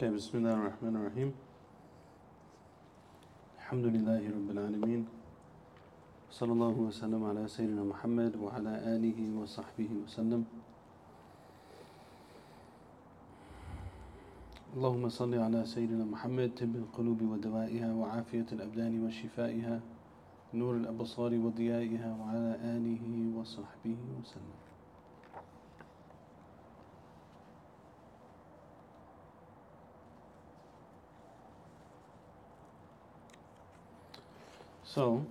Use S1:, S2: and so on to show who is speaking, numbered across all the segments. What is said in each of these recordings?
S1: Okay, الرحمن الرحيم. الحمد لله رب العالمين. صلى الله وسلم على سيدنا محمد وعلى آله وصحبه وسلم. اللهم صل على سيدنا محمد طب القلوب ودوائها وعافية الأبدان وشفائها نور الأبصار وضيائها وعلى آله وصحبه وسلم. So,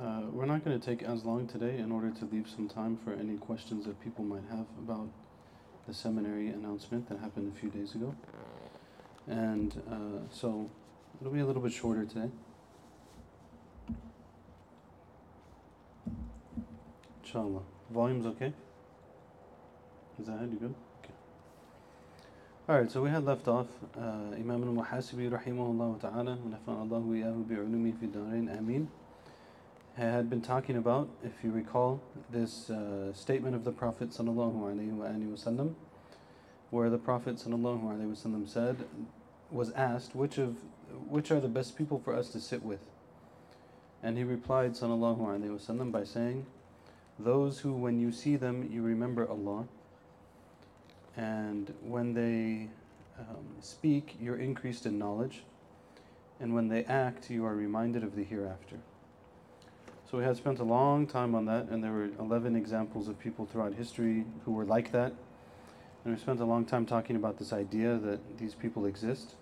S1: uh, we're not going to take as long today in order to leave some time for any questions that people might have about the seminary announcement that happened a few days ago. And uh, so, it'll be a little bit shorter today. Inshallah. Volume's okay? Is that good? Okay. Alright, so we had left off uh, Imam al-Muhasibi rahimahullah ta'ala ونفع الله وإياه بعلومه في الدارين آمين had been talking about, if you recall, this uh, statement of the Prophet sallallahu alaihi wasallam, where the Prophet sallallahu alaihi wasallam said, was asked, which of which are the best people for us to sit with? And he replied sallallahu alaihi wasallam by saying, those who when you see them you remember Allah and when they um, speak you're increased in knowledge. And when they act you are reminded of the hereafter. So we had spent a long time on that and there were 11 examples of people throughout history who were like that. And we spent a long time talking about this idea that these people exist.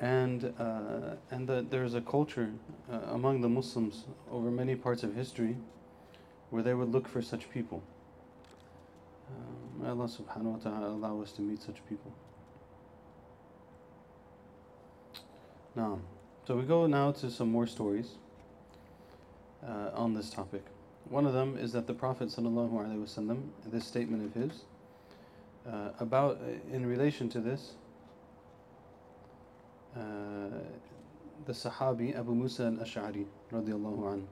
S1: And uh, and that there's a culture uh, among the Muslims over many parts of history where they would look for such people. Uh, may Allah subhanahu wa ta'ala allow us to meet such people. Now, so we go now to some more stories uh, on this topic. One of them is that the Prophet wasallam, this statement of his, uh, about in relation to this, uh, the Sahabi Abu Musa al-Ash'ari radiallahu anhu.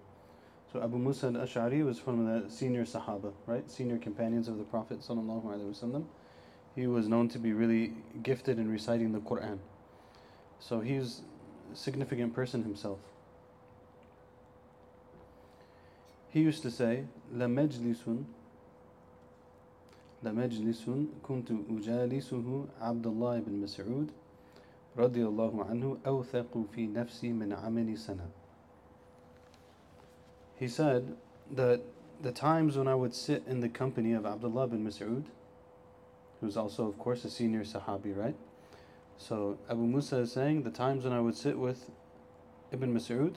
S1: So Abu Musa al-Ash'ari was from the senior Sahaba, right? Senior companions of the Prophet sallallahu alaihi wasallam. He was known to be really gifted in reciting the Quran. So he's a significant person himself. He used to say, لَمَجْلِسٌ لَمَجْلِسٌ كنت أجالسه عبد الله بن مسعود رضي الله عنه أوثق في نفسي من عمل سنة he said that the times when I would sit in the company of Abdullah bin Mas'ud, who's also, of course, a senior Sahabi, right? So Abu Musa is saying the times when I would sit with Ibn Mas'ud,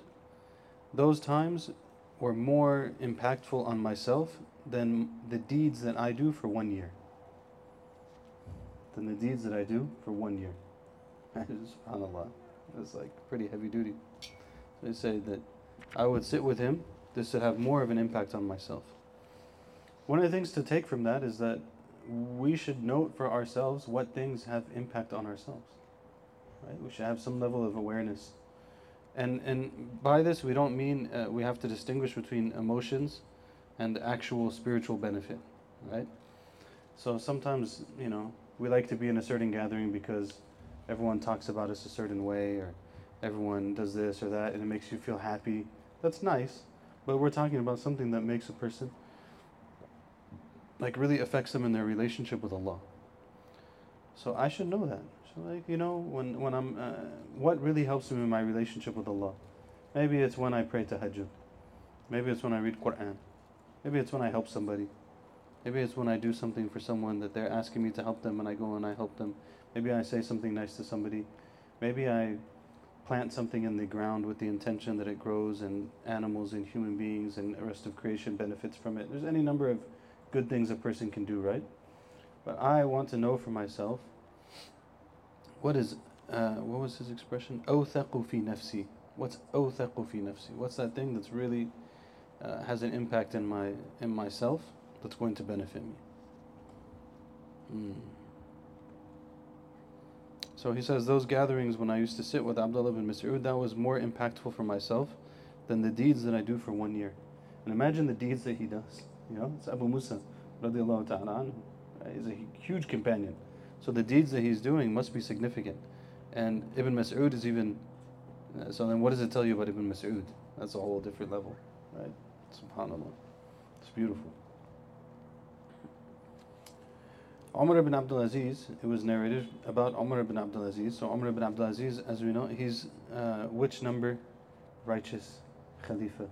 S1: those times were more impactful on myself than the deeds that I do for one year. Than the deeds that I do for one year. SubhanAllah. It's like pretty heavy duty. They say that I would sit with him this would have more of an impact on myself. One of the things to take from that is that we should note for ourselves what things have impact on ourselves. Right? We should have some level of awareness. And, and by this, we don't mean uh, we have to distinguish between emotions and actual spiritual benefit, right? So sometimes, you know, we like to be in a certain gathering because everyone talks about us a certain way or everyone does this or that and it makes you feel happy. That's nice. But we're talking about something that makes a person, like, really affects them in their relationship with Allah. So I should know that. So, like, you know, when, when I'm, uh, what really helps me in my relationship with Allah? Maybe it's when I pray tahajjud. Maybe it's when I read Quran. Maybe it's when I help somebody. Maybe it's when I do something for someone that they're asking me to help them and I go and I help them. Maybe I say something nice to somebody. Maybe I plant something in the ground with the intention that it grows and animals and human beings and the rest of creation benefits from it. There's any number of good things a person can do, right? But I want to know for myself what is, uh, what was his expression? أوثق في نفسي. What's أوثق في نفسي? What's that thing that's really uh, has an impact in my in myself that's going to benefit me? Mm. So he says, those gatherings when I used to sit with Abdullah bin Mas'ud, that was more impactful for myself than the deeds that I do for one year. And imagine the deeds that he does. You know, it's Abu Musa, radiallahu ta'ala anhu. He's a huge companion. So the deeds that he's doing must be significant. And Ibn Mas'ud is even. uh, So then, what does it tell you about Ibn Mas'ud? That's a whole different level, right? Subhanallah. It's beautiful. Umar ibn Abdul Aziz, it was narrated about Umar ibn Abdul Aziz. So, Umar ibn Abdul Aziz, as we know, he's uh, which number righteous Khalifa?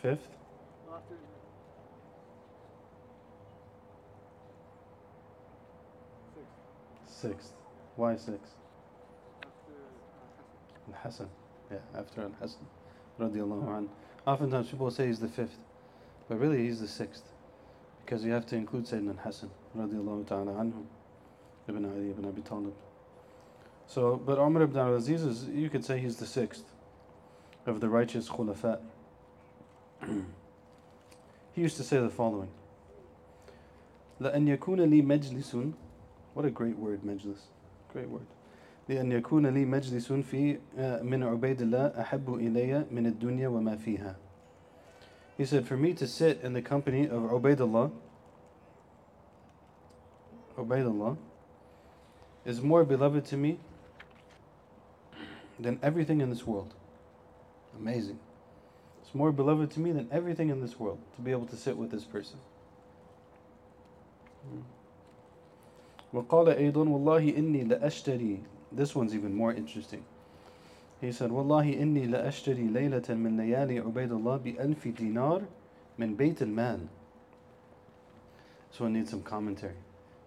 S1: Fifth? Sixth. Why sixth?
S2: After uh, Hassan.
S1: Yeah, after Al Hassan. Radiallahu an. Oftentimes people say he's the fifth, but really he's the sixth. Because you have to include Sayyidina Hassan. Radiallahu ta'ala anhu. Ibn Ali ibn Abi Talib. So, but Umar ibn Al Aziz is, you could say he's the sixth of the righteous khulafa. he used to say the following لأن يكون لي مجلس What a great word, مجلس. Great word. لأن يكون لي مجلس في آه، من عبيد الله أحب إلي من الدنيا وما فيها. He said, for me to sit in the company of Ubaidullah, Ubaidullah, is more beloved to me than everything in this world. Amazing. It's more beloved to me than everything in this world to be able to sit with this person. وقال أيضا والله إني لأشتري This one's even more interesting. He said, Wallahi inni la ashtari laylatan min layali Ubaidullah bi alfi dinar min bayt al-mal. This one needs some commentary.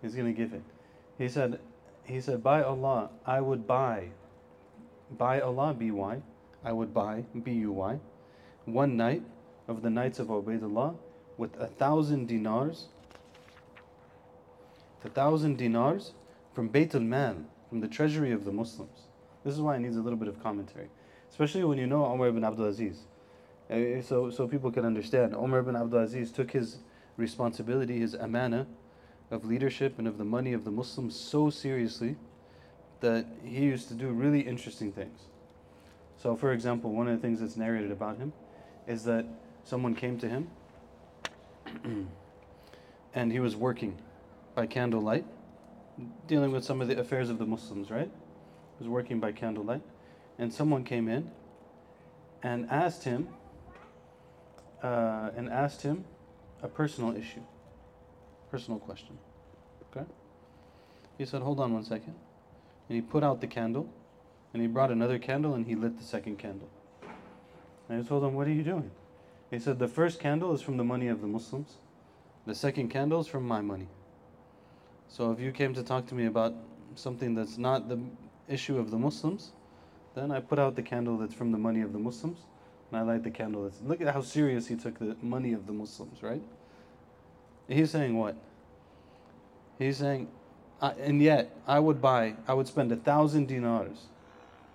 S1: He's going to give it. He said, he said, by Allah, I would buy, by Allah, B-Y, I would buy, B-U-Y, one night of the nights of Ubaidullah with a thousand dinars, a thousand dinars from Bayt al-Mal, from the treasury of the Muslims. This is why it needs a little bit of commentary, especially when you know Umar ibn Abdul Aziz. Uh, So, so people can understand. Umar ibn Abdul Aziz took his responsibility, his amana of leadership and of the money of the Muslims so seriously that he used to do really interesting things. So, for example, one of the things that's narrated about him is that someone came to him and he was working by candlelight, dealing with some of the affairs of the Muslims, right? Was working by candlelight, and someone came in and asked him, uh, and asked him a personal issue, personal question. Okay? He said, Hold on one second. And he put out the candle, and he brought another candle, and he lit the second candle. And I told him, What are you doing? He said, The first candle is from the money of the Muslims, the second candle is from my money. So if you came to talk to me about something that's not the issue of the Muslims, then I put out the candle that's from the money of the Muslims, and I light the candle that's. Look at how serious he took the money of the Muslims, right? He's saying what? He's saying, I, and yet I would buy, I would spend a thousand dinars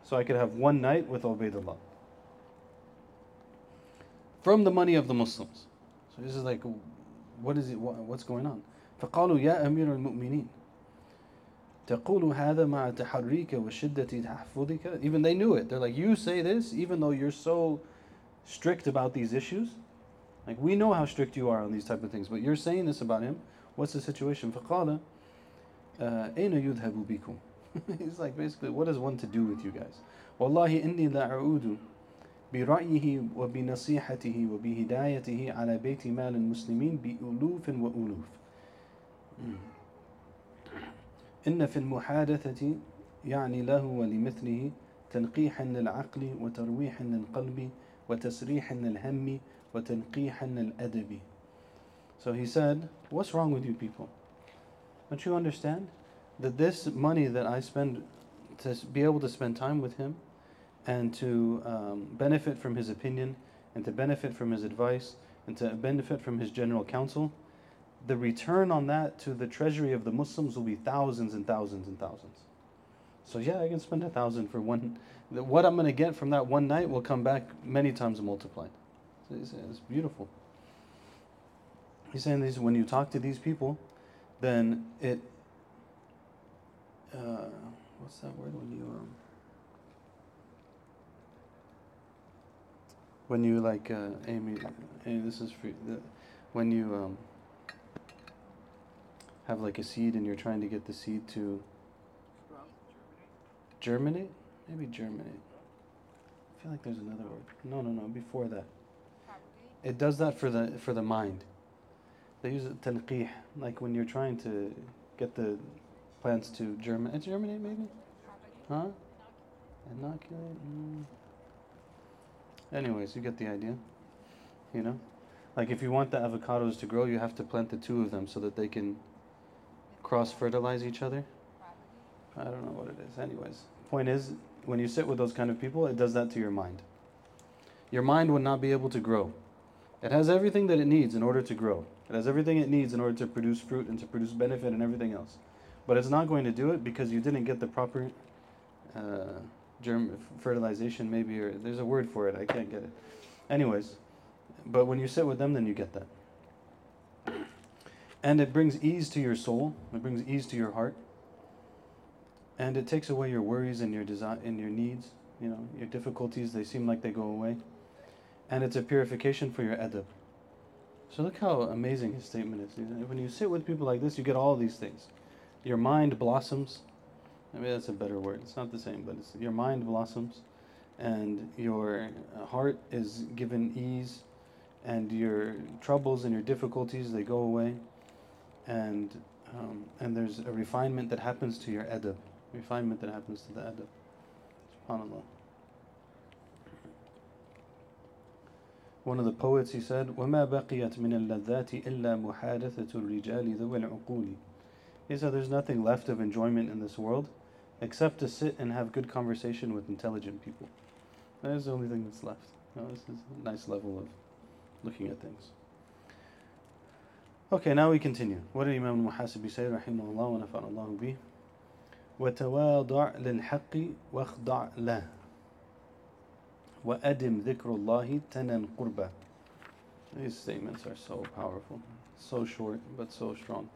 S1: so I could have one night with Ubaidullah. From the money of the Muslims. So this is like, what is it, what, what's going on? فقالوا يا أمير المؤمنين تقول هذا مع تحريك وشدة تحفظك Even they knew it. They're like, you say this even though you're so strict about these issues? Like, we know how strict you are on these type of things, but you're saying this about him. What's the situation? فقال uh, أين يذهب بكم? He's like, basically, what is one to do with you guys? والله إني لا أعود برأيه وبنصيحته وبهدايته على بيت مال المسلمين بألوف وألوف إن في المحادثة يعني له ولمثله تنقيحا للعقل وترويحا للقلب وتسريحا للهم وتنقيحا للأدب So he said, what's wrong with you people? Don't you understand that this money that I spend to s- be able to spend time with him and to um, benefit from his opinion and to benefit from his advice and to benefit from his general counsel, the return on that to the treasury of the Muslims will be thousands and thousands and thousands. So yeah, I can spend a thousand for one. What I'm going to get from that one night will come back many times multiplied. It's, it's beautiful. He's saying this when you talk to these people, then it. Uh, what's that word when you um. When you like, uh, Amy, Amy, this is for. The, when you um. Have like a seed and you're trying to get the seed to germinate? Maybe germinate. I feel like there's another word. No, no, no. Before that, it does that for the for the mind. They use it tanqih, like when you're trying to get the plants to germinate. Germinate, maybe? Huh? Inoculate. Mm. Anyways, you get the idea. You know, like if you want the avocados to grow, you have to plant the two of them so that they can cross fertilize each other. I don't know what it is. Anyways, point is, when you sit with those kind of people, it does that to your mind. Your mind would not be able to grow. It has everything that it needs in order to grow. It has everything it needs in order to produce fruit and to produce benefit and everything else. But it's not going to do it because you didn't get the proper uh, germ fertilization, maybe, or there's a word for it. I can't get it. Anyways, but when you sit with them, then you get that. And it brings ease to your soul. It brings ease to your heart. And it takes away your worries and your desire and your needs. You know, your difficulties. They seem like they go away. And it's a purification for your adab. So look how amazing his statement is. When you sit with people like this, you get all these things. Your mind blossoms. Mean, that's a better word. It's not the same, but it's, your mind blossoms, and your heart is given ease, and your troubles and your difficulties they go away, and um, and there's a refinement that happens to your adab, refinement that happens to the adab. Subhanallah. One of the poets he said, وَمَا بَقِيَتْ مِنَ اللَّذَّاتِ إِلَّا مُحَادَثَةُ الرِّجَالِ ذَوِي الْعُقُولِ He said, there's nothing left of enjoyment in this world except to sit and have good conversation with intelligent people. That is the only thing that's left. You know, this is a nice level of looking at things. Okay, now we continue. What did Imam al-Muhasibi say, rahimahullah wa nafa'allahu bih? وتواضع للحق واخضع له وأدم ذكر الله تنن قربة These statements are so powerful, so short but so strong.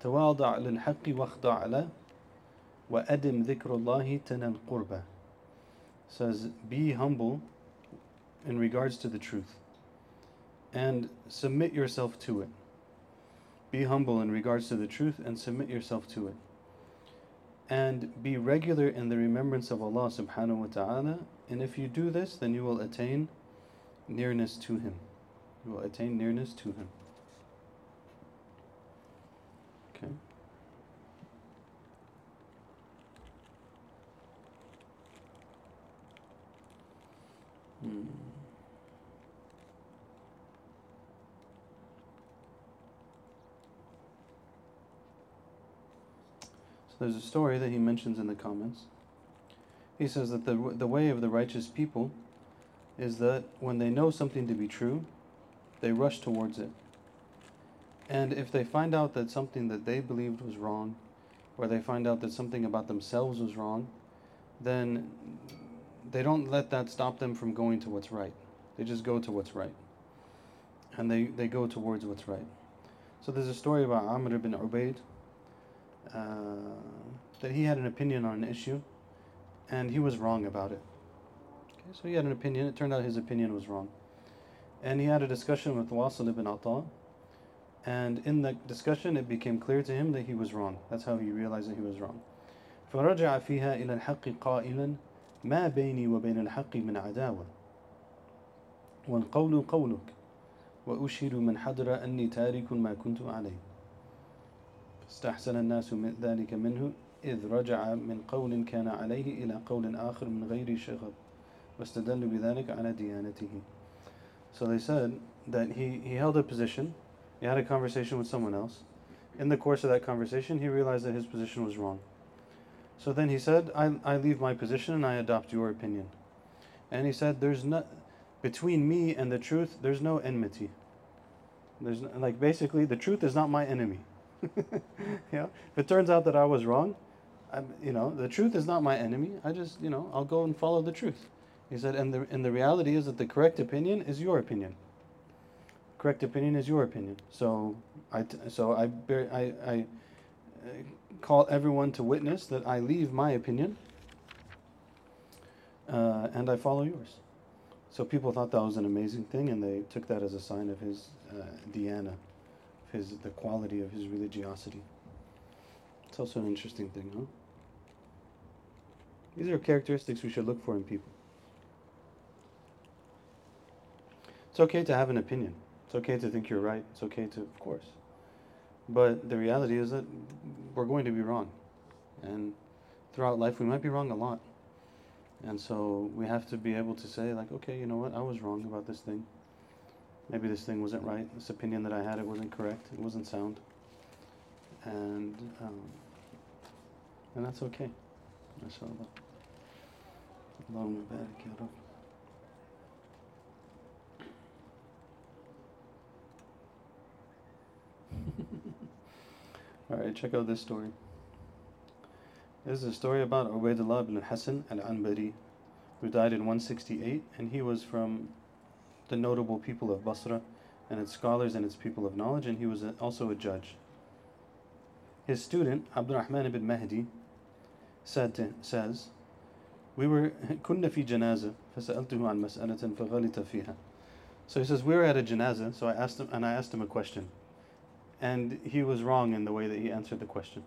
S1: تواضع للحق واخضع له وأدم ذكر الله تنن قربة says be humble in regards to the truth and submit yourself to it. Be humble in regards to the truth and submit yourself to it. And be regular in the remembrance of Allah subhanahu wa ta'ala. And if you do this, then you will attain nearness to Him. You will attain nearness to Him. Okay. Hmm. There's a story that he mentions in the comments. He says that the, the way of the righteous people is that when they know something to be true, they rush towards it. And if they find out that something that they believed was wrong, or they find out that something about themselves was wrong, then they don't let that stop them from going to what's right. They just go to what's right. And they, they go towards what's right. So there's a story about Amr ibn Ubaid uh, that he had an opinion on an issue and he was wrong about it. Okay, so he had an opinion. It turned out his opinion was wrong. And he had a discussion with Wasil ibn Atta. And in the discussion, it became clear to him that he was wrong. That's how he realized that he was wrong. فرجع فيها إلى الحق قائلا ما بيني وبين الحق من عداوة والقول قولك وأشهد من حضر أني تارك ما كنت عليه فاستحسن الناس من ذلك منه إذ رجع من قول كان عليه إلى قول آخر من غير شغب واستدل بذلك على ديانته So they said that he, he held a position, he had a conversation with someone else. In the course of that conversation, he realized that his position was wrong. So then he said, I, I leave my position and I adopt your opinion. And he said, There's not, between me and the truth, there's no enmity. There's no, like basically, the truth is not my enemy. yeah? If it turns out that I was wrong, I'm, you know, the truth is not my enemy. I just, you know, I'll go and follow the truth. He said, and the, and the reality is that the correct opinion is your opinion. Correct opinion is your opinion. So I, t- so I, bear, I, I uh, call everyone to witness that I leave my opinion uh, and I follow yours. So people thought that was an amazing thing, and they took that as a sign of his uh, diyana, of his the quality of his religiosity. It's also an interesting thing, huh? These are characteristics we should look for in people. It's okay to have an opinion. It's okay to think you're right. It's okay to, of course. But the reality is that we're going to be wrong. And throughout life, we might be wrong a lot. And so we have to be able to say, like, okay, you know what? I was wrong about this thing. Maybe this thing wasn't right. This opinion that I had, it wasn't correct. It wasn't sound. And, um, and that's okay. MashaAllah. Allahumma barik ya Rabb. All right, check out this story. This is a story about Ubaidullah ibn Hassan al-Anbari, who died in 168, and he was from the notable people of Basra and its scholars and its people of knowledge, and he was a, also a judge. His student, Abdurrahman ibn Mahdi, said to, says, we were كنا في جنازة فسألته عن مسألة فغلط فيها. So he says we were at a janazah, so I asked him and I asked him a question, and he was wrong in the way that he answered the question.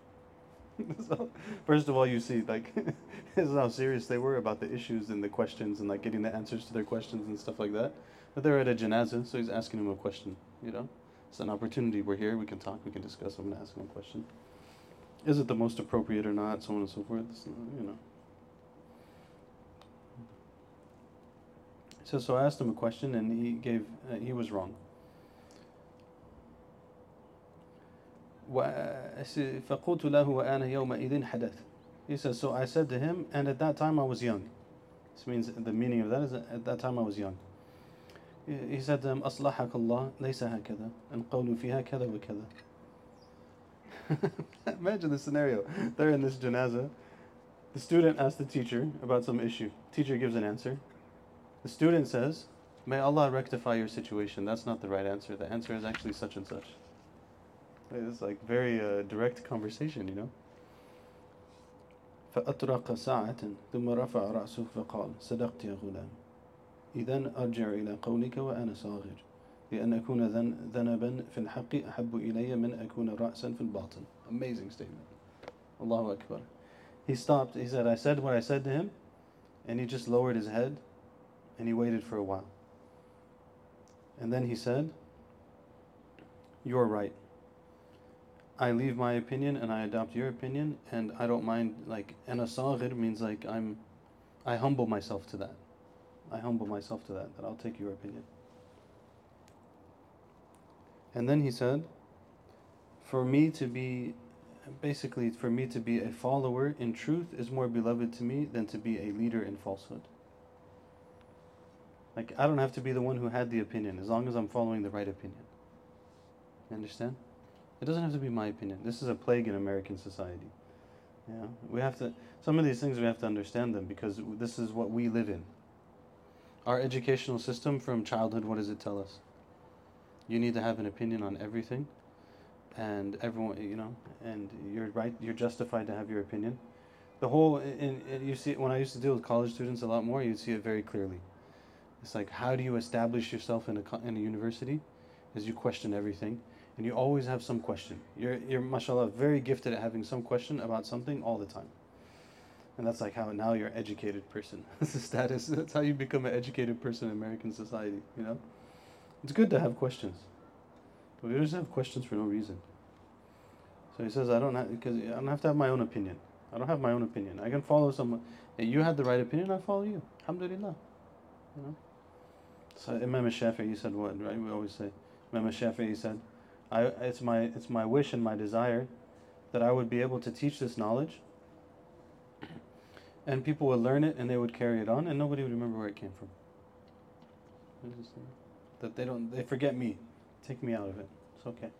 S1: so, first of all, you see like this is how serious they were about the issues and the questions and like getting the answers to their questions and stuff like that. But they're at a janazah, so he's asking him a question. You know, it's an opportunity. We're here. We can talk. We can discuss. I'm gonna ask him a question. Is it the most appropriate or not? So on and so forth. It's not, you know. So, so I asked him a question, and he gave uh, he was wrong. فقلت له وأنا يومئذ حدث. He says, so I said to him, and at that time I was young. This means the meaning of that is that at that time I was young. He said to him, أصلحك الله ليس هكذا القول فيها كذا وكذا. Imagine the scenario. They're in this janazah. The student asks the teacher about some issue. Teacher gives an answer. The student says, May Allah rectify your situation. That's not the right answer. The answer is actually such and such. It's like very uh, direct conversation, you know. فأطرق ساعة ثم رفع رأسه فقال صدقت يا غلام إذا أرجع إلى قولك وأنا صاغر لأن أكون ذنبا في الحق أحب إلي من أكون رأسا في الباطل Amazing statement Allahu Akbar He stopped, he said, I said what I said to him and he just lowered his head and he waited for a while. And then he said, You're right. I leave my opinion and I adopt your opinion, and I don't mind. Like, and asaghir means like I'm, I humble myself to that. I humble myself to that, that I'll take your opinion. And then he said, For me to be, basically, for me to be a follower in truth is more beloved to me than to be a leader in falsehood. Like, I don't have to be the one who had the opinion as long as I'm following the right opinion. You understand? It doesn't have to be my opinion. This is a plague in American society. Yeah, we have to. Some of these things we have to understand them because this is what we live in. Our educational system from childhood, what does it tell us? You need to have an opinion on everything, and everyone, you know, and you're right. You're justified to have your opinion. The whole, and you see, when I used to deal with college students a lot more, you'd see it very clearly. It's like, how do you establish yourself in a, in a university? Is you question everything and you always have some question. You're, you're, mashallah, very gifted at having some question about something all the time. And that's like how now you're an educated person. that's the status. That's how you become an educated person in American society, you know? It's good to have questions. But we just have questions for no reason. So he says, I don't have, because I don't have to have my own opinion. I don't have my own opinion. I can follow someone. If You had the right opinion, I follow you. Alhamdulillah. You know? So Imam Shafi'i said what, right? We always say. Imam Shafi'i said, I, it's, my, it's my wish and my desire that I would be able to teach this knowledge and people would learn it and they would carry it on and nobody would remember where it came from. That they don't, they forget me. Take me out of it. It's okay.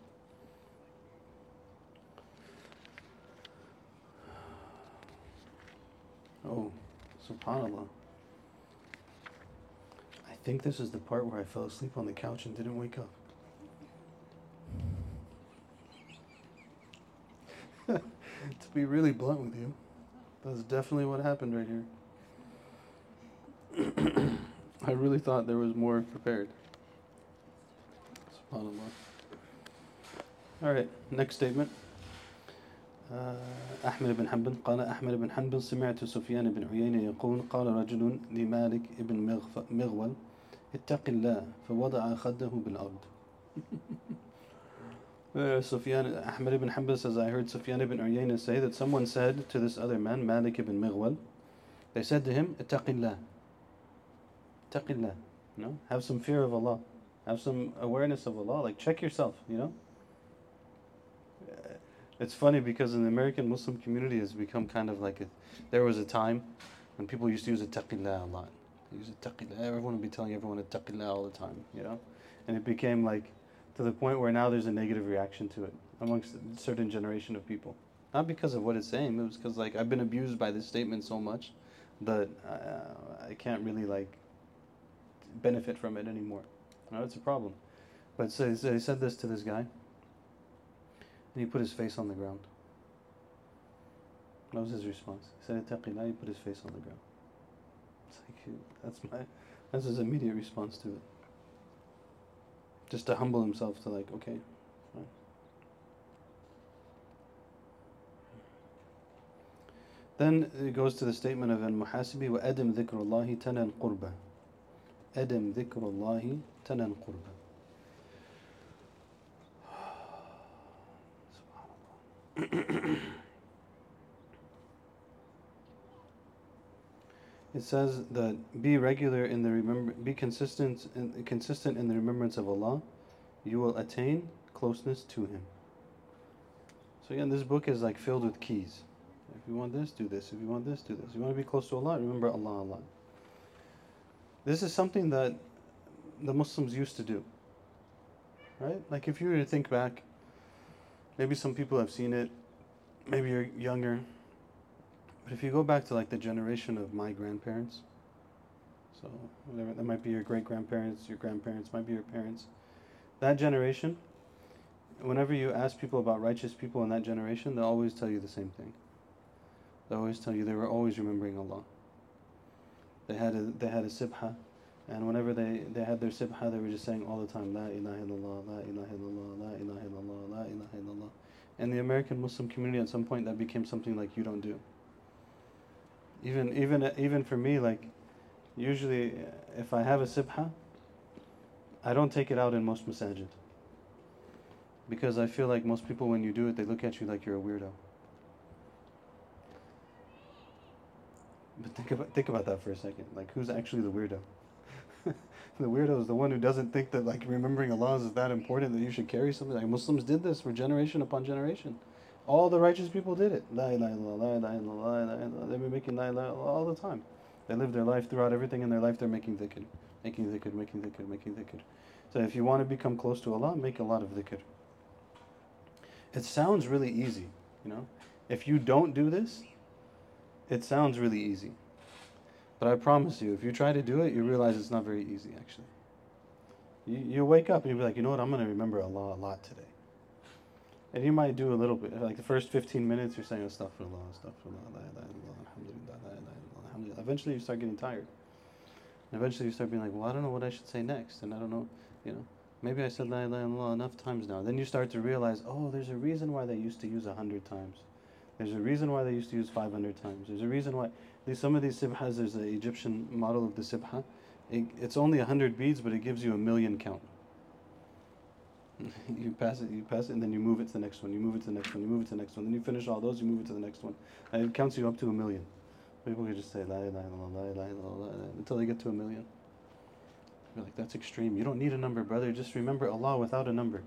S1: Oh, subhanAllah. I think this is the part where I fell asleep on the couch and didn't wake up. to be really blunt with you, that's definitely what happened right here. I really thought there was more prepared. SubhanAllah. All right, next statement. آه، أحمد بن حنبل قال أحمد بن حنبل سمعت سفيان بن عيينة يقول قال رجل لمالك بن مغف- مغول اتق الله فوضع خده بالأرض uh, Sufyan Ahmad ibn Hanbal says I heard Sufyan ibn Uyayna say that someone said to this other man Malik ibn Mighwal they said to him ittaqillah. Ittaqillah you know? Have some fear of Allah. Have some awareness of Allah. Like check yourself you know? Uh, it's funny because in the American Muslim community it's become kind of like a, there was a time when people used to use ittaqillah a lot. They use ittaqillah. Everyone would be telling everyone ittaqillah all the time you know? And it became like to the point where now there's a negative reaction to it amongst a certain generation of people. Not because of what it's saying, it was because like I've been abused by this statement so much that uh, I can't really like benefit from it anymore. Know, it's a problem. But so, so he said this to this guy, and he put his face on the ground. That was his response. He said, "Ittaqillah." He put his face on the ground. It's like that's my that's his immediate response to it just to humble himself to like okay then it goes to the statement of al-muhasibi wa adam dhikrullahi tanan qurba. Adam dhikrullahi tanan qurba. Subhanallah. It says that be regular in the remember, be consistent, in, consistent in the remembrance of Allah. You will attain closeness to Him. So again, this book is like filled with keys. If you want this, do this. If you want this, do this. If you want to be close to Allah, remember Allah, Allah. This is something that the Muslims used to do. Right? Like if you were to think back, maybe some people have seen it. Maybe you're younger. But if you go back to like the generation of my grandparents, so whatever that might be your great grandparents, your grandparents, might be your parents, that generation, whenever you ask people about righteous people in that generation, they'll always tell you the same thing. They always tell you they were always remembering Allah. They had a they had a sibha, and whenever they, they had their sibha, they were just saying all the time, La ilaha illallah, La ilaha illallah, La ilaha illallah, La ilaha illallah. In the American Muslim community, at some point, that became something like you don't do even even even for me like usually uh, if i have a sibha i don't take it out in most masajid. Because i feel like most people when you do it they look at you like you're a weirdo. But think about think about that for a second. Like who's actually the weirdo? The weirdo is the one who doesn't think that like remembering allah is that important that you should carry something. Like muslims did this for generation upon generation all the righteous people did it. La ilaha illallah, la ilaha illallah, la. They've been making la ilaha all the time. They live their life throughout everything in their life. They're making dhikr, making dhikr, making dhikr, making dhikr. So if you want to become close to Allah, make a lot of dhikr. It sounds really easy, you know. If you don't do this, it sounds really easy. But I promise you, if you try to do it, you realize it's not very easy actually. You, you wake up and you'll be like, you know what, I'm going to remember Allah a lot today. And you might do a little bit. Like the first 15 minutes, you're saying astaghfirullah, astaghfirullah, la ilaha illallah, alhamdulillah, la ilaha alhamdulillah. Eventually, you start getting tired. And eventually, you start being like, well, I don't know what I should say next. And I don't know, you know, maybe I said la ilaha illallah enough times now. Then you start to realize, oh, there's a reason why they used to use 100 times. There's a reason why they used to use 500 times. There's a reason why. These, some of these sibhas, there's an Egyptian model of the sibha. It, it's only 100 beads, but it gives you a million count. you pass it, you pass it, and then you move it to the next one. You move it to the next one. You move it to the next one. Then you finish all those. You move it to the next one, and it counts you up to a million. People can just say la illallah, la ilaha illallah, la until they get to a million. You're like, that's extreme. You don't need a number, brother. Just remember Allah without a number.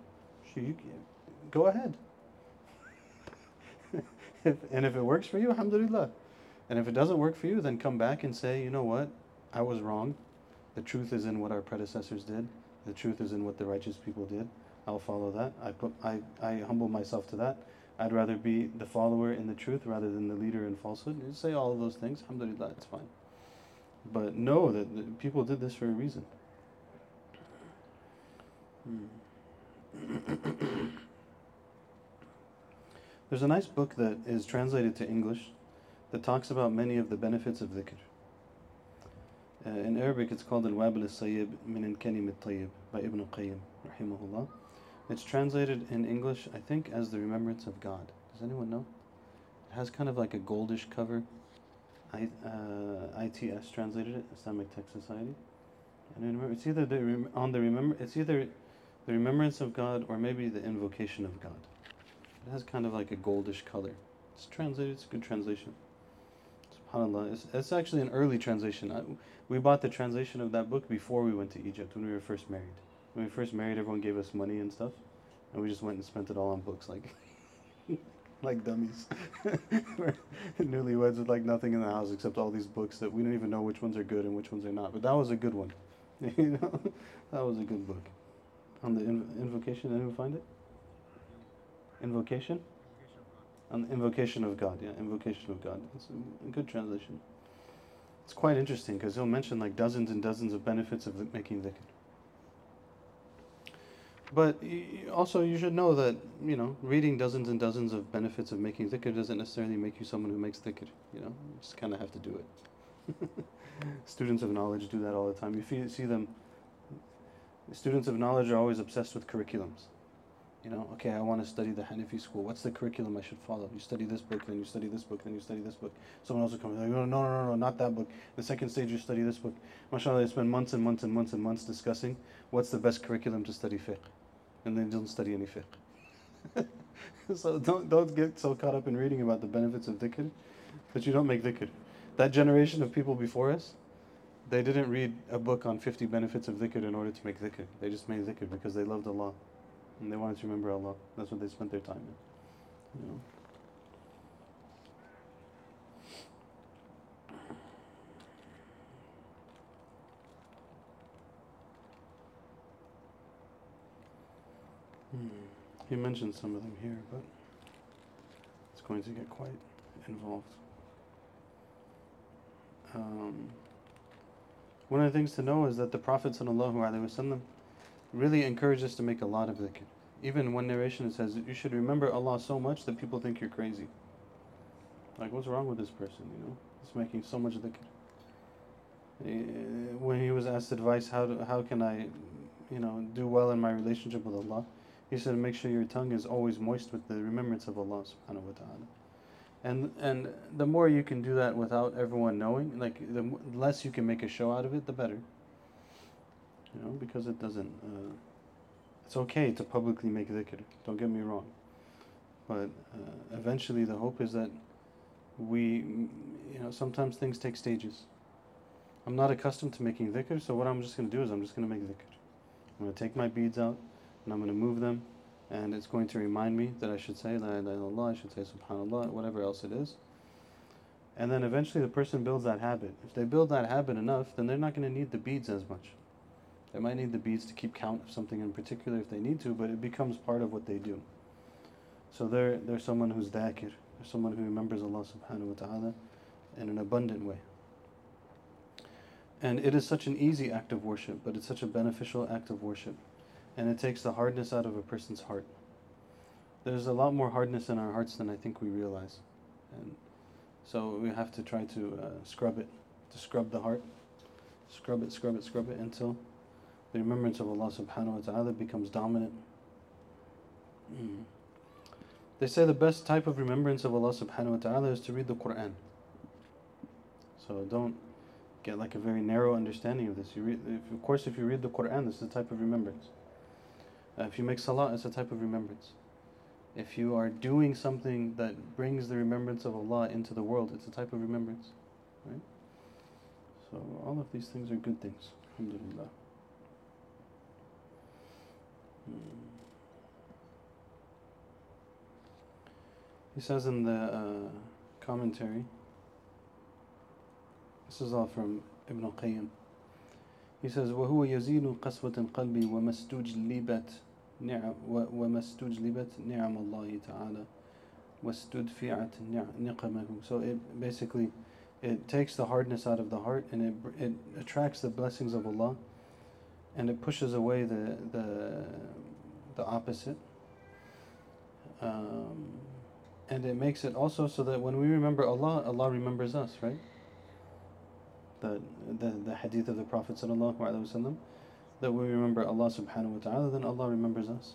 S1: Sure, you go ahead. and if it works for you, alhamdulillah. And if it doesn't work for you, then come back and say, you know what, I was wrong. The truth is in what our predecessors did. The truth is in what the righteous people did. I'll follow that. I put I, I humble myself to that. I'd rather be the follower in the truth rather than the leader in falsehood. You say all of those things, alhamdulillah, it's fine. But know that people did this for a reason. Hmm. There's a nice book that is translated to English that talks about many of the benefits of dhikr. Uh, in Arabic, it's called Al-Wabil al-Sayyib min al-Kalim al-Tayyib by Ibn Qayyim, rahimahullah. It's translated in English, I think, as the remembrance of God. Does anyone know? It has kind of like a goldish cover. I, uh, ITS translated it, Islamic Text Society. And remember, it's either the rem- on the remember, it's either the remembrance of God or maybe the invocation of God. It has kind of like a goldish color. It's translated. It's a good translation. Subhanallah. It's, it's actually an early translation. I, we bought the translation of that book before we went to Egypt when we were first married. When we first married, everyone gave us money and stuff, and we just went and spent it all on books, like like dummies. Newlyweds with like nothing in the house except all these books that we don't even know which ones are good and which ones are not. But that was a good one. you know, that was a good book. On the inv- invocation, anyone find it? Invocation? On the invocation of God, yeah, invocation of God. It's a, a good translation. It's quite interesting because he'll mention like dozens and dozens of benefits of making dhikr. But also, you should know that you know reading dozens and dozens of benefits of making dhikr doesn't necessarily make you someone who makes dhikr. You know, you just kind of have to do it. Students of knowledge do that all the time. You fee- see them. Students of knowledge are always obsessed with curriculums. You know, okay, I want to study the Hanafi school. What's the curriculum I should follow? You study this book, then you study this book, then you study this book. Someone else will come like, no, no, no, no, not that book. The second stage, you study this book. MashaAllah, they spend months and months and months and months discussing what's the best curriculum to study fiqh. And they don't study any fiqh. so don't, don't get so caught up in reading about the benefits of dhikr that you don't make dhikr. That generation of people before us, they didn't read a book on 50 benefits of dhikr in order to make dhikr. They just made dhikr because they loved Allah. And they wanted to remember Allah. That's what they spent their time in. You know? He mentioned some of them here, but it's going to get quite involved. Um, one of the things to know is that the Prophet ﷺ really encouraged us to make a lot of dhikr. Even one narration it says you should remember Allah so much that people think you're crazy. Like, what's wrong with this person? You know, he's making so much dhikr. Eh, When he was asked advice, how do, how can I, you know, do well in my relationship with Allah? He said, make sure your tongue is always moist with the remembrance of Allah Subhanahu wa Taala. And and the more you can do that without everyone knowing, like the less you can make a show out of it, the better. You know, because it doesn't. Uh, it's okay to publicly make dhikr. Don't get me wrong. But uh, eventually, the hope is that we, you know, sometimes things take stages. I'm not accustomed to making dhikr, so what I'm just going to do is I'm just going to make dhikr. I'm going to take my beads out and I'm going to move them, and it's going to remind me that I should say La ilaha illallah, I should say Subhanallah, whatever else it is. And then eventually the person builds that habit. If they build that habit enough, then they're not going to need the beads as much. They might need the beads to keep count of something in particular if they need to, but it becomes part of what they do. So they're, they're someone who's dhakir, they're someone who remembers Allah subhanahu wa ta'ala in an abundant way. And it is such an easy act of worship, but it's such a beneficial act of worship. And it takes the hardness out of a person's heart. There's a lot more hardness in our hearts than I think we realize. And so we have to try to uh, scrub it, to scrub the heart. Scrub it, scrub it, scrub it until the remembrance of Allah subhanahu wa ta'ala becomes dominant. Mm. They say the best type of remembrance of Allah subhanahu wa ta'ala is to read the Quran. So don't get like a very narrow understanding of this. You read, if, of course, if you read the Quran, this is the type of remembrance. Uh, if you make salah, it's a type of remembrance. If you are doing something that brings the remembrance of Allah into the world, it's a type of remembrance. Right? So all of these things are good things. Alhamdulillah. Hmm. He says in the uh, commentary, this is all from Ibn al-Qayyim. He says, وهو يزيل قسوة القلب وما استجلبت نعم وما استجلبت نعم الله تعالى واستدفعت نع- نقمه. So it basically it takes the hardness out of the heart and it br- it attracts the blessings of Allah and it pushes away the the the opposite. Um, and it makes it also so that when we remember Allah, Allah remembers us, right? The the, the hadith of the Prophet sallallahu alaihi wasallam that we remember Allah subhanahu wa ta'ala, then Allah remembers us.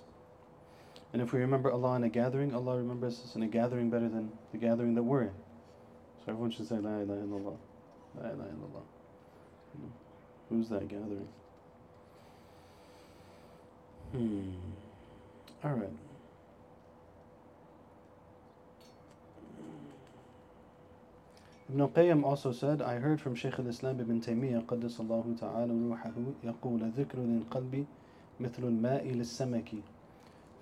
S1: And if we remember Allah in a gathering, Allah remembers us in a gathering better than the gathering that we're in. So everyone should say La ilaha illallah. La ilaha illallah. You know, Who's that gathering? Hmm. All right. Ibn Qayyim also said, I heard from Shaykh al-Islam ibn Taymiyyah قدس الله تعالى روحه يقول ذكر للقلب مثل الماء للسمك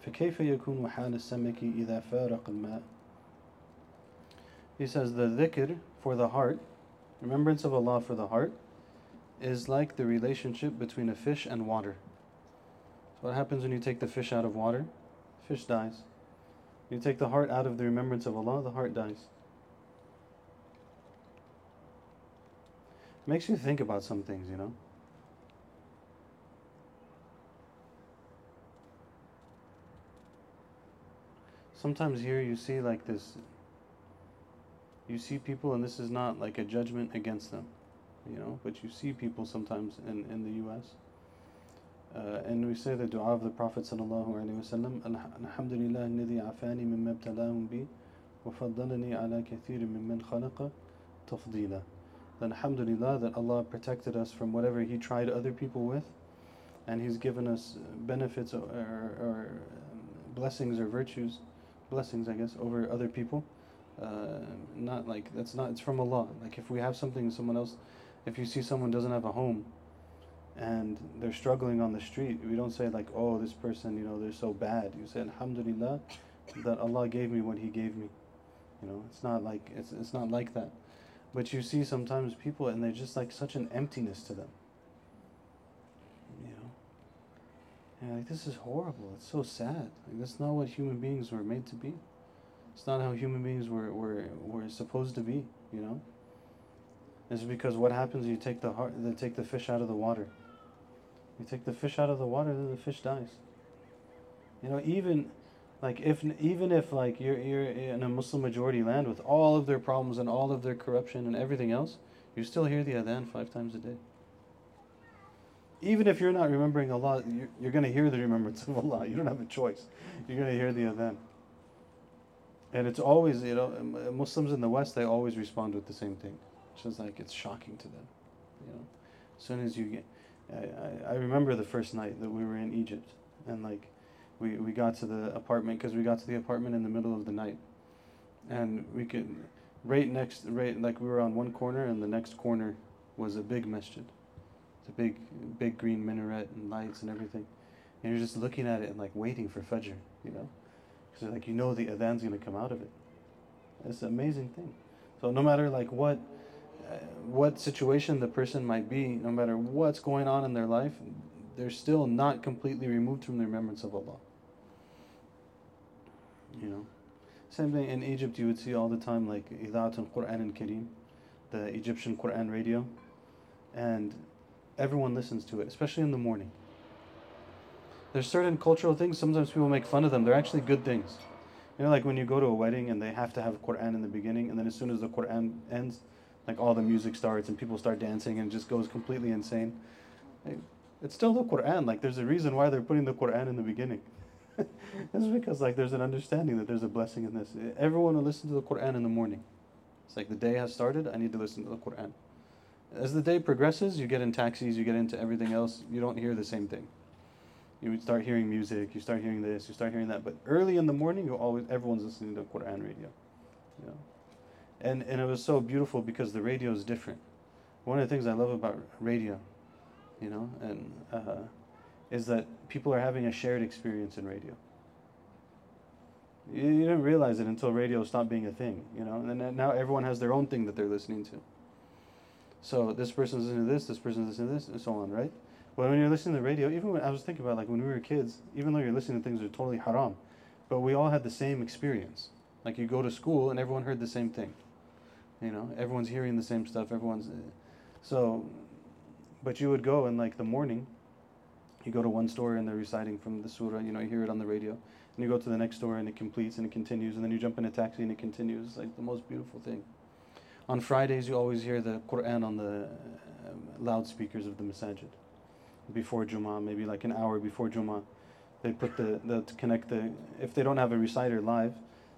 S1: فكيف يكون حال السمك إذا فارق الماء He says the dhikr for the heart, remembrance of Allah for the heart, is like the relationship between a fish and water. So what happens when you take the fish out of water? Fish dies. You take the heart out of the remembrance of Allah, the heart dies. Makes you think about some things, you know. Sometimes here you see like this. You see people, and this is not like a judgment against them, you know, but you see people sometimes in, in the US. Uh, and we say the dua of the Prophet wasallam, Alhamdulillah afani mimma ibtalahum bi wa faddalani ala kathir mimman khalaqa tafdila. Then alhamdulillah that Allah protected us from whatever He tried other people with, and He's given us benefits or, or, blessings or virtues, blessings I guess, over other people. Uh, not like that's not it's from Allah. Like if we have something someone else, if you see someone doesn't have a home, and they're struggling on the street, we don't say like, oh, this person, you know, they're so bad. You say Alhamdulillah that Allah gave me what He gave me. You know, it's not like it's it's not like that. But you see sometimes people and they're just like such an emptiness to them. You know? And like this is horrible. It's so sad. Like that's not what human beings were made to be. It's not how human beings were, were, were supposed to be, you know? It's because what happens you take the heart they take the fish out of the water. You take the fish out of the water, then the fish dies. You know, even like if even if like you're you're in a Muslim majority land with all of their problems and all of their corruption and everything else, you still hear the adhan five times a day. Even if you're not remembering Allah, you're, you're going to hear the remembrance of Allah. You don't have a choice. You're going to hear the adhan. And it's always, you know, um, uh, Muslims in the West, they always respond with the same thing. It's just like it's shocking to them. You know, as soon as you get, I, I, I remember the first night that we were in Egypt, and like we, we got to the apartment because we got to the apartment in the middle of the night. And we could right next right like we were on one corner and the next corner was a big masjid. It's a big big green minaret and lights and everything. And you're just looking at it and like waiting for fajr you know? Because like you know the adhan's going to come out of it. It's an amazing thing. So no matter like what uh, what situation the person might be no matter what's going on in their life they're still not completely removed from the remembrance of allah you know. Same thing in Egypt, you would see all the time like Idaat al Quran al Kareem, the Egyptian Quran radio, and everyone listens to it, especially in the morning. There's certain cultural things, sometimes people make fun of them, they're actually good things. You know, like when you go to a wedding and they have to have Quran in the beginning, and then as soon as the Quran ends, like all the music starts and people start dancing and it just goes completely insane. It's still the Quran, like there's a reason why they're putting the Quran in the beginning. it's because like there's an understanding that there's a blessing in this. Everyone will listen to the Quran in the morning. It's like the day has started, I need to listen to the Quran. As the day progresses, you get in taxis, you get into everything else, you don't hear the same thing. You start hearing music, you start hearing this, you start hearing that. But early in the morning, you always everyone's listening to Quran radio. Know? And and it was so beautiful because the radio is different. One of the things I love about radio, you know, and uh, is that people are having a shared experience in radio. You, you didn't realize it until radio stopped being a thing, you know, and now everyone has their own thing that they're listening to. So this person's listening to this, this person's listening to this, and so on, right? But when you're listening to the radio, even when I was thinking about like when we were kids, even though you're listening to things that are totally haram, but we all had the same experience. Like you go to school and everyone heard the same thing. You know, everyone's hearing the same stuff. Everyone's so, but you would go in like the morning you go to one store and they're reciting from the surah, you know, you hear it on the radio. And you go to the next store and it completes and it continues. And then you jump in a taxi and it continues. It's like the most beautiful thing. On Fridays, you always hear the Quran on the uh, loudspeakers of the masajid. Before Jummah, maybe like an hour before Jummah. They put the, the to connect the if they don't have a reciter live,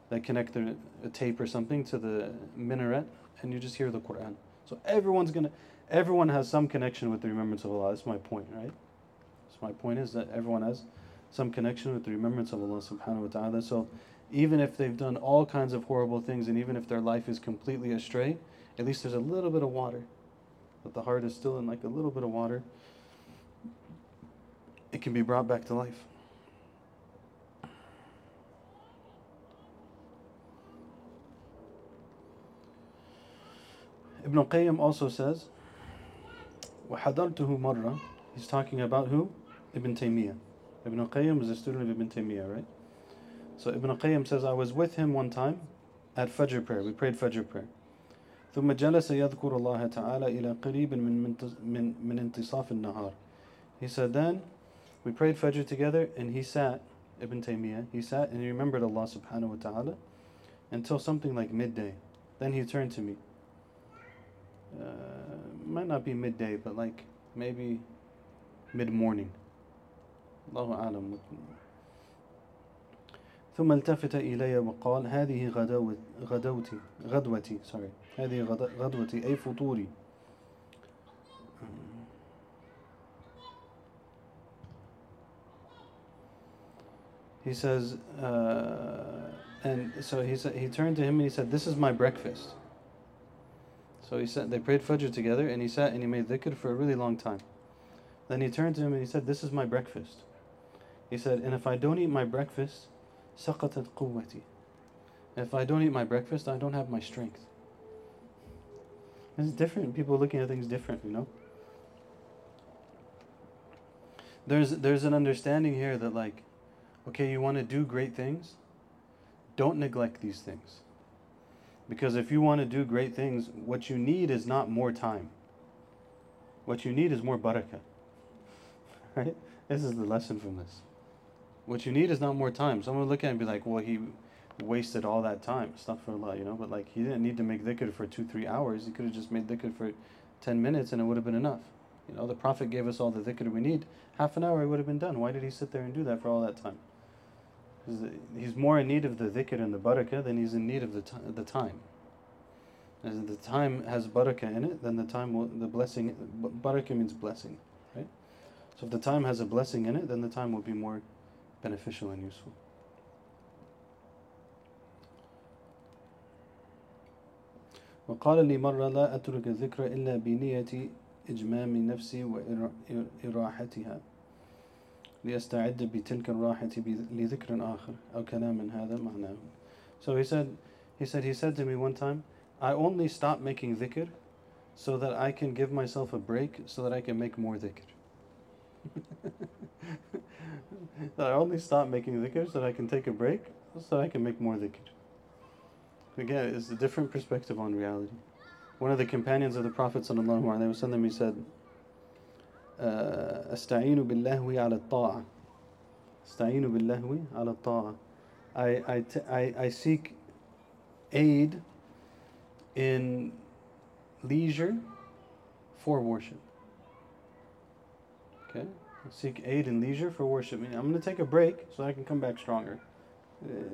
S1: they connect the, a tape or something to the minaret, and you just hear the Quran. So everyone's gonna, everyone has some connection with the remembrance of Allah. That's my point, right? So my point is that everyone has some connection with the remembrance of Allah Subhanahu wa Taala. So even if they've done all kinds of horrible things, and even if their life is completely astray, at least there's a little bit of water. That the heart is still in like a little bit of water. It can be brought back to life. Ibn Qayyim also says, وَحَضَرْتُهُ مَرَّةً He's talking about who? Ibn Taymiyyah. Ibn Qayyim is a student of Ibn Taymiyyah, right? So Ibn Qayyim says, I was with him one time at Fajr prayer. We prayed Fajr prayer. ثم جلس يذكر الله تعالى إلى قريب من من من انتصاف النهار. He said then we prayed Fajr together and he sat Ibn Taymiyyah he sat and he remembered Allah subhanahu wa ta'ala until something like midday. Then he turned to me. Uh, might not be midday but like maybe mid morning. Allahu alam. ثم التفت إلي وقال هذه غدوت غدوتي غدوتي sorry هذه غد- غدوتي أي فطوري He says, uh, and so he said he turned to him and he said, "This is my breakfast." So he said they prayed Fajr together, and he sat and he made dhikr for a really long time. Then he turned to him and he said, "This is my breakfast." He said, "And if I don't eat my breakfast, سقطت قوتي. If I don't eat my breakfast, I don't have my strength. It's different. People looking at things different, you know. There's there's an understanding here that like, okay, you want to do great things, don't neglect these things. Because if you want to do great things, what you need is not more time. What you need is more barakah. Right? This is the lesson from this. What you need is not more time. Someone would look at it and be like, well, he wasted all that time. Astaghfirullah, you know, but like he didn't need to make dhikr for two, three hours. He could have just made dhikr for 10 minutes and it would have been enough. You know, the Prophet gave us all the dhikr we need. Half an hour it would have been done. Why did he sit there and do that for all that time? He's more in need of the dhikr and the barakah than he's in need of the, ti- the time. As the time has barakah in it, then the time will, the blessing, barakah means blessing, right? So if the time has a blessing in it, then the time will be more beneficial and useful. وقال لي مرة لا أترك الذكر إلا بنية إجمام نفسي وإراحتها ليستعد بتلك الراحة بذ- لذكر آخر أو كلام هذا معناه So he said, he said, he said to me one time, I only stop making dhikr so that I can give myself a break so that I can make more dhikr. that I only stop making dhikr so that I can take a break so that I can make more dhikr. Again, it's a different perspective on reality. One of the companions of the Prophet wasallam, he said, uh, "Asta'inu billahi ala ta'a." Asta'inu billahi ala ta'a. I, I, t- I, I seek aid in leisure for worship. Okay? Seek aid in leisure for worship. I'm going to take a break so I can come back stronger.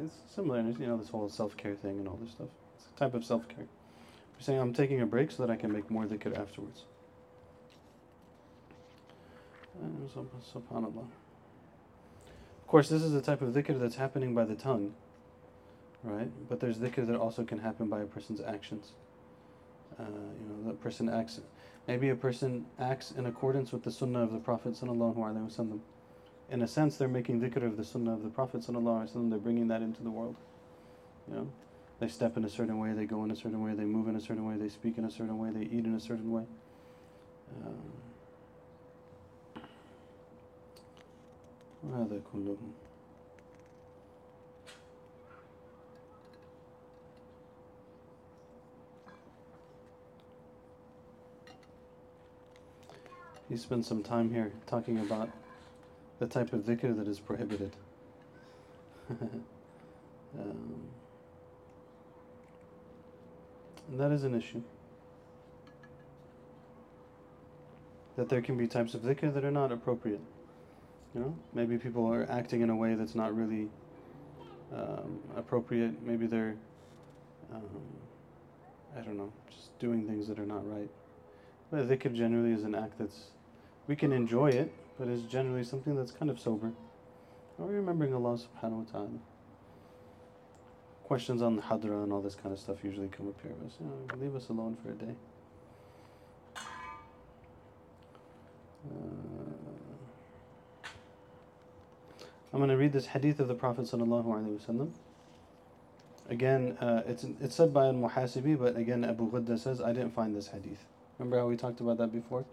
S1: It's similar, you know, this whole self-care thing and all this stuff. It's a type of self-care. You're saying I'm taking a break so that I can make more dhikr afterwards. Sub- Subhanallah. Of course, this is the type of dhikr that's happening by the tongue, right? But there's dhikr that also can happen by a person's actions. Uh, you know, the person acts. Maybe a person acts in accordance with the sunnah of the Prophet sallallahu alaihi wasallam. In a sense, they're making dhikr of the sunnah of the Prophet sallallahu alaihi wasallam. They're bringing that into the world. You know, they step in a certain way, they go in a certain way, they move in a certain way, they speak in a certain way, they eat in a certain way. Um, وهذا كله He spent some time here talking about the type of dhikr that is prohibited. um, and that is an issue. That there can be types of dhikr that are not appropriate. You know, maybe people are acting in a way that's not really um, appropriate. Maybe they're, um, I don't know, just doing things that are not right. But dhikr generally is an act that's, we can enjoy it, but it's generally something that's kind of sober. Or remembering Allah subhanahu wa ta'ala. Questions on the hadra and all this kind of stuff usually come up here. But, you know, leave us alone for a day. Uh, I'm going to read this hadith of the Prophet sallallahu alaihi wasallam. Again, uh, it's it's said by al-Muhasibi, but again, Abu Ghudda says I didn't find this hadith. Remember how we talked about that before?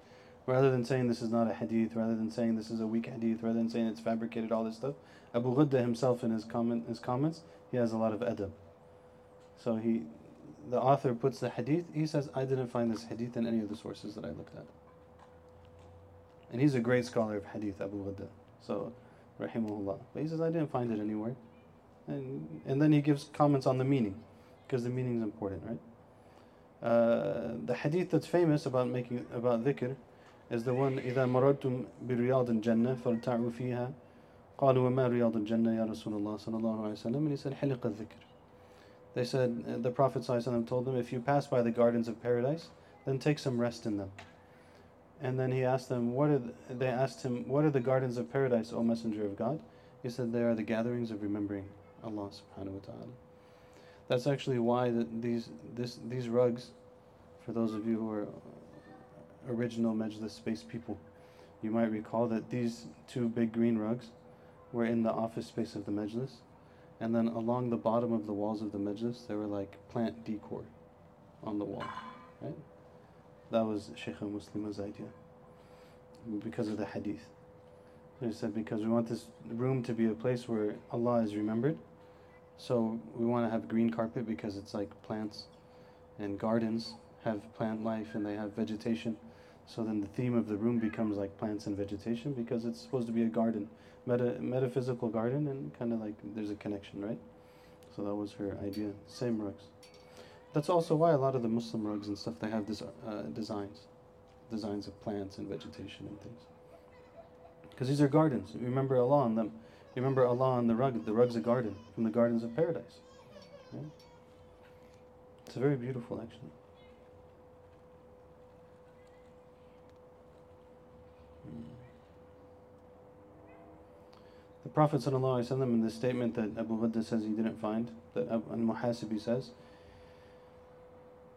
S1: Rather than saying this is not a hadith, rather than saying this is a weak hadith, rather than saying it's fabricated, all this stuff, Abu Ghudda himself in his comment his comments, he has a lot of adab. So he, the author puts the hadith. He says I didn't find this hadith in any of the sources that I looked at. And he's a great scholar of hadith, Abu Ghudda. So, rahimahullah. But he says I didn't find it anywhere. And, and then he gives comments on the meaning, because the meaning is important, right? Uh, the hadith that's famous about making about dhikr is the one إذا مررتم برياض الجنة فارتعوا فيها قالوا وما رياض الجنة يا رسول الله صلى الله عليه وسلم and he said حلق الذكر they said uh, the Prophet ﷺ told them if you pass by the gardens of paradise then take some rest in them and then he asked them what are the, they asked him what are the gardens of paradise O messenger of God he said they are the gatherings of remembering Allah subhanahu wa ta'ala. That's actually why the, these this these rugs, for those of you who are original Majlis space people, you might recall that these two big green rugs were in the office space of the Majlis, and then along the bottom of the walls of the Majlis there were like plant decor on the wall, right? That was Shaykh Muslim's idea because of the hadith. He said because we want this room to be a place where Allah is remembered so we want to have green carpet because it's like plants and gardens have plant life and they have vegetation. So then the theme of the room becomes like plants and vegetation because it's supposed to be a garden, meta, metaphysical garden, and kind of like there's a connection, right? So that was her idea. Same rugs. That's also why a lot of the Muslim rugs and stuff they have this uh, designs, designs of plants and vegetation and things. Because these are gardens. Remember Allah on them. Remember Allah on the rug. The rug's a garden from the gardens of paradise. Right? It's very beautiful, actually. Prophet them in the statement that Abu Ghudda says he didn't find, that Al-Muhasibi says,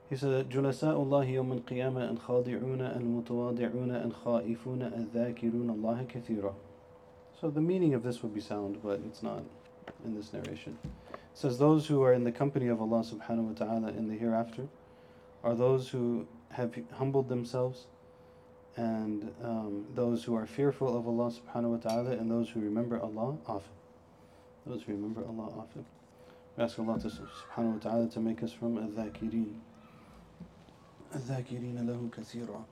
S1: he said, جلساء الله يوم القيامة الخاضعون المتواضعون الخائفون الذاكرون الله كثيرا. So the meaning of this would be sound, but it's not in this narration. It says, Those who are in the company of Allah subhanahu wa ta'ala in the hereafter are those who have humbled themselves and um, those who are fearful of Allah subhanahu wa ta'ala and those who remember Allah often. Those who remember Allah often. We ask Allah to, subhanahu wa ta'ala to make us from al-dhakireen. Al-dhakireen lahu kathira.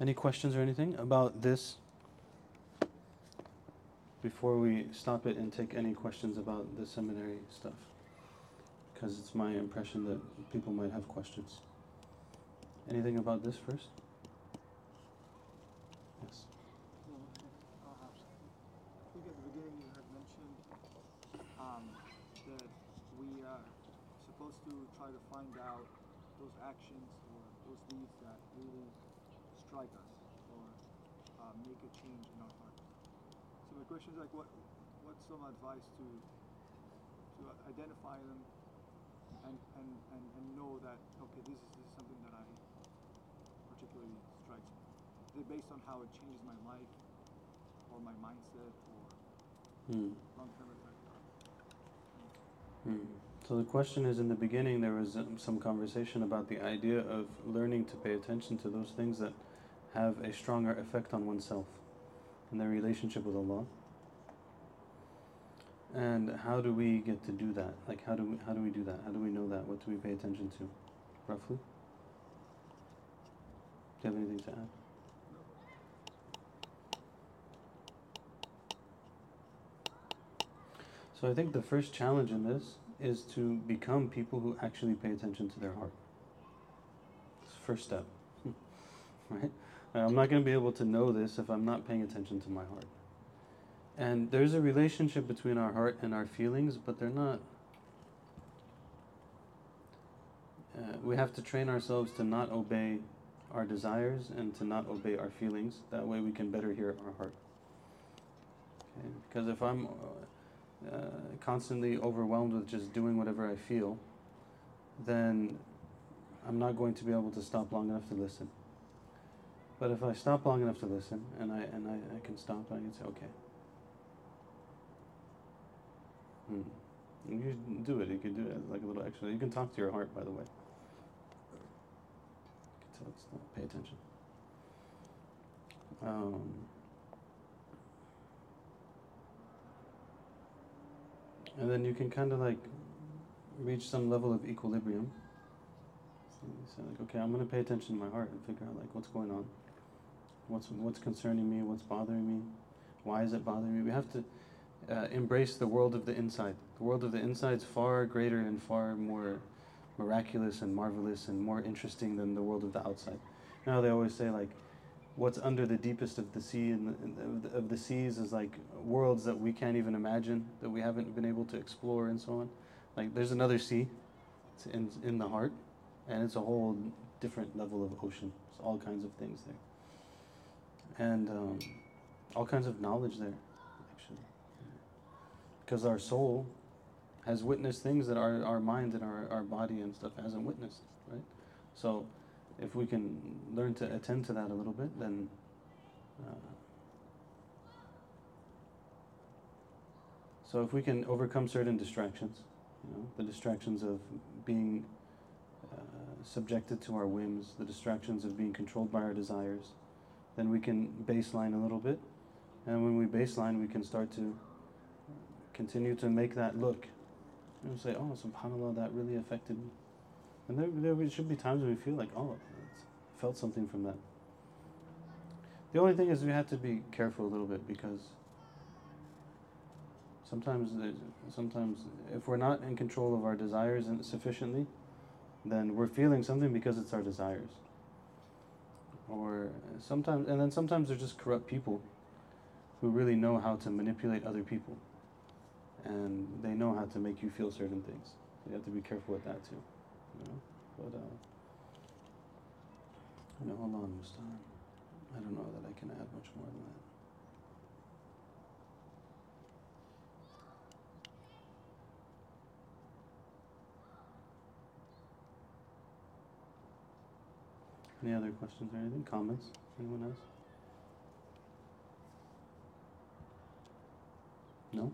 S1: Any questions or anything about this before we stop it and take any questions about the seminary stuff. Because it's my impression that people might have questions. Anything about this first? Yes.
S2: Uh, I think at the beginning you had mentioned um, that we are supposed to try to find out those actions or those deeds that really strike us or uh, make a change in our heart. So my question is like, what what's some advice to to identify them and and, and, and know that okay, this is, this is something that I particularly strikes me. Is it based on how it changes my life or my mindset or
S1: Hmm.
S2: long-term effect?
S1: Hmm. So the question is in the beginning there was some conversation about the idea of learning to pay attention to those things that have a stronger effect on oneself and their relationship with Allah. And how do we get to do that? Like how do we how do we do that? How do we know that? What do we pay attention to? Roughly? Do you have anything to add? So I think the first challenge in this is to become people who actually pay attention to their heart. It's the first step. right? I'm not going to be able to know this if I'm not paying attention to my heart. And there's a relationship between our heart and our feelings, but they're not. Uh, we have to train ourselves to not obey our desires and to not obey our feelings. That way we can better hear our heart. Okay? Because if I'm uh, uh, constantly overwhelmed with just doing whatever I feel, then I'm not going to be able to stop long enough to listen. But if I stop long enough to listen and I and I, I can stop and I can say, okay. Hmm. You can do it. You can do it like a little extra. You can talk to your heart, by the way. You can pay attention. Um, and then you can kind of like reach some level of equilibrium. So like, okay, I'm gonna pay attention to my heart and figure out like what's going on, what's what's concerning me, what's bothering me, why is it bothering me. We have to uh, embrace the world of the inside. The world of the inside is far greater and far more miraculous and marvelous and more interesting than the world of the outside. Now they always say like, what's under the deepest of the sea and of, the, seas is like worlds that we can't even imagine that we haven't been able to explore and so on. Like there's another sea, it's in in the heart, and it's a whole different level of ocean. There's all kinds of things there, and um, all kinds of knowledge there, actually, because our soul has witnessed things that our, our mind and our, our body and stuff hasn't witnessed, right? So if we can learn to attend to that a little bit, then uh, so if we can overcome certain distractions, you know, the distractions of being uh, subjected to our whims, the distractions of being controlled by our desires, then we can baseline a little bit, and when we baseline, we can start to continue to make that look and say, "Oh, Subhanallah, that really affected me." And there, there should be times when we feel like, "Oh, felt something from that." The only thing is we have to be careful a little bit because sometimes, sometimes if we're not in control of our desires sufficiently, then we're feeling something because it's our desires. Or sometimes, and then sometimes they're just corrupt people who really know how to manipulate other people and they know how to make you feel certain things. You have to be careful with that too. You know? But uh, you know, hold on, Mustan. I don't know that I can add much more than that. Any other questions or anything? Comments? Anyone else? No?